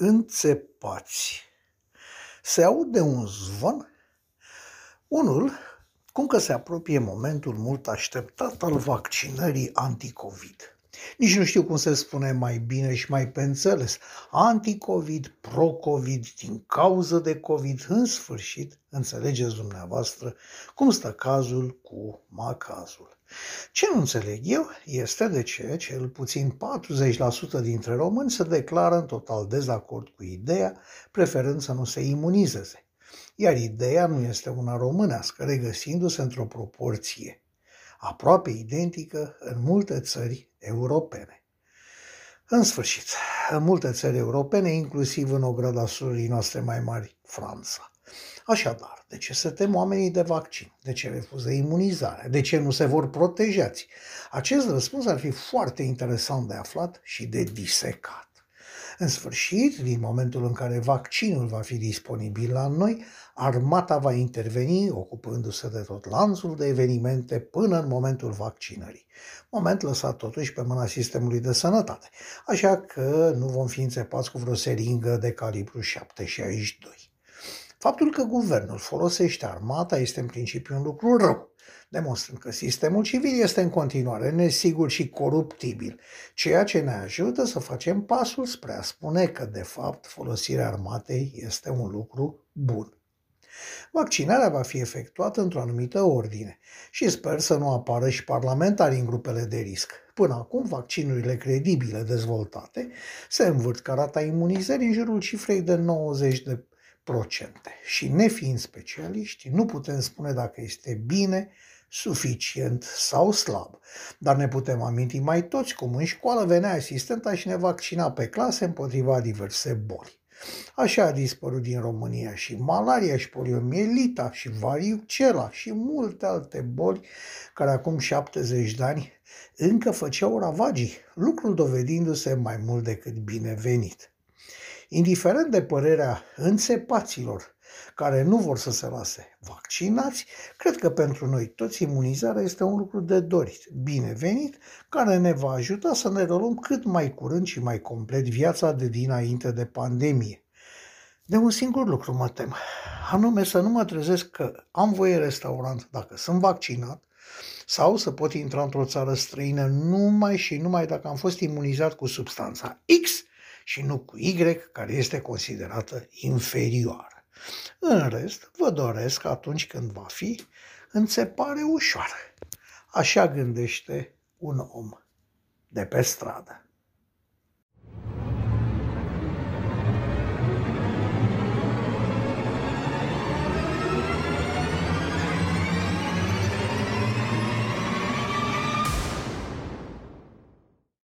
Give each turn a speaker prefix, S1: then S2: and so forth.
S1: înțepați. Se aude un zvon? Unul, cum că se apropie momentul mult așteptat al vaccinării anticovid. Nici nu știu cum se spune mai bine și mai pe înțeles. Anticovid, pro-covid, din cauză de COVID, în sfârșit, înțelegeți dumneavoastră cum stă cazul cu macazul. Ce nu înțeleg eu este de ce cel puțin 40% dintre români se declară în total dezacord cu ideea, preferând să nu se imunizeze. Iar ideea nu este una românească, regăsindu-se într-o proporție aproape identică în multe țări europene. În sfârșit, în multe țări europene, inclusiv în ograda surii noastre mai mari, Franța. Așadar, de ce se tem oamenii de vaccin? De ce refuză imunizarea? De ce nu se vor protejați? Acest răspuns ar fi foarte interesant de aflat și de disecat. În sfârșit, din momentul în care vaccinul va fi disponibil la noi, armata va interveni ocupându-se de tot lanțul de evenimente până în momentul vaccinării. Moment lăsat totuși pe mâna sistemului de sănătate, așa că nu vom fi înțepați cu vreo seringă de calibru 762. Faptul că guvernul folosește armata este în principiu un lucru rău, demonstrând că sistemul civil este în continuare nesigur și coruptibil, ceea ce ne ajută să facem pasul spre a spune că, de fapt, folosirea armatei este un lucru bun. Vaccinarea va fi efectuată într-o anumită ordine și sper să nu apară și parlamentari în grupele de risc. Până acum, vaccinurile credibile dezvoltate se învârt ca rata imunizării în jurul cifrei de 90 de procente. Și nefiind specialiști, nu putem spune dacă este bine suficient sau slab. Dar ne putem aminti mai toți cum în școală venea asistenta și ne vaccina pe clase împotriva diverse boli. Așa a dispărut din România și malaria și poliomielita și variucela și multe alte boli care acum 70 de ani încă făceau ravagii, lucrul dovedindu-se mai mult decât binevenit. Indiferent de părerea înțepaților care nu vor să se lase vaccinați, cred că pentru noi toți imunizarea este un lucru de dorit, binevenit, care ne va ajuta să ne reluăm cât mai curând și mai complet viața de dinainte de pandemie. De un singur lucru mă tem, anume să nu mă trezesc că am voie restaurant dacă sunt vaccinat sau să pot intra într-o țară străină numai și numai dacă am fost imunizat cu substanța X și nu cu Y, care este considerată inferioară. În rest, vă doresc atunci când va fi înțepare ușoară. Așa gândește un om de pe stradă.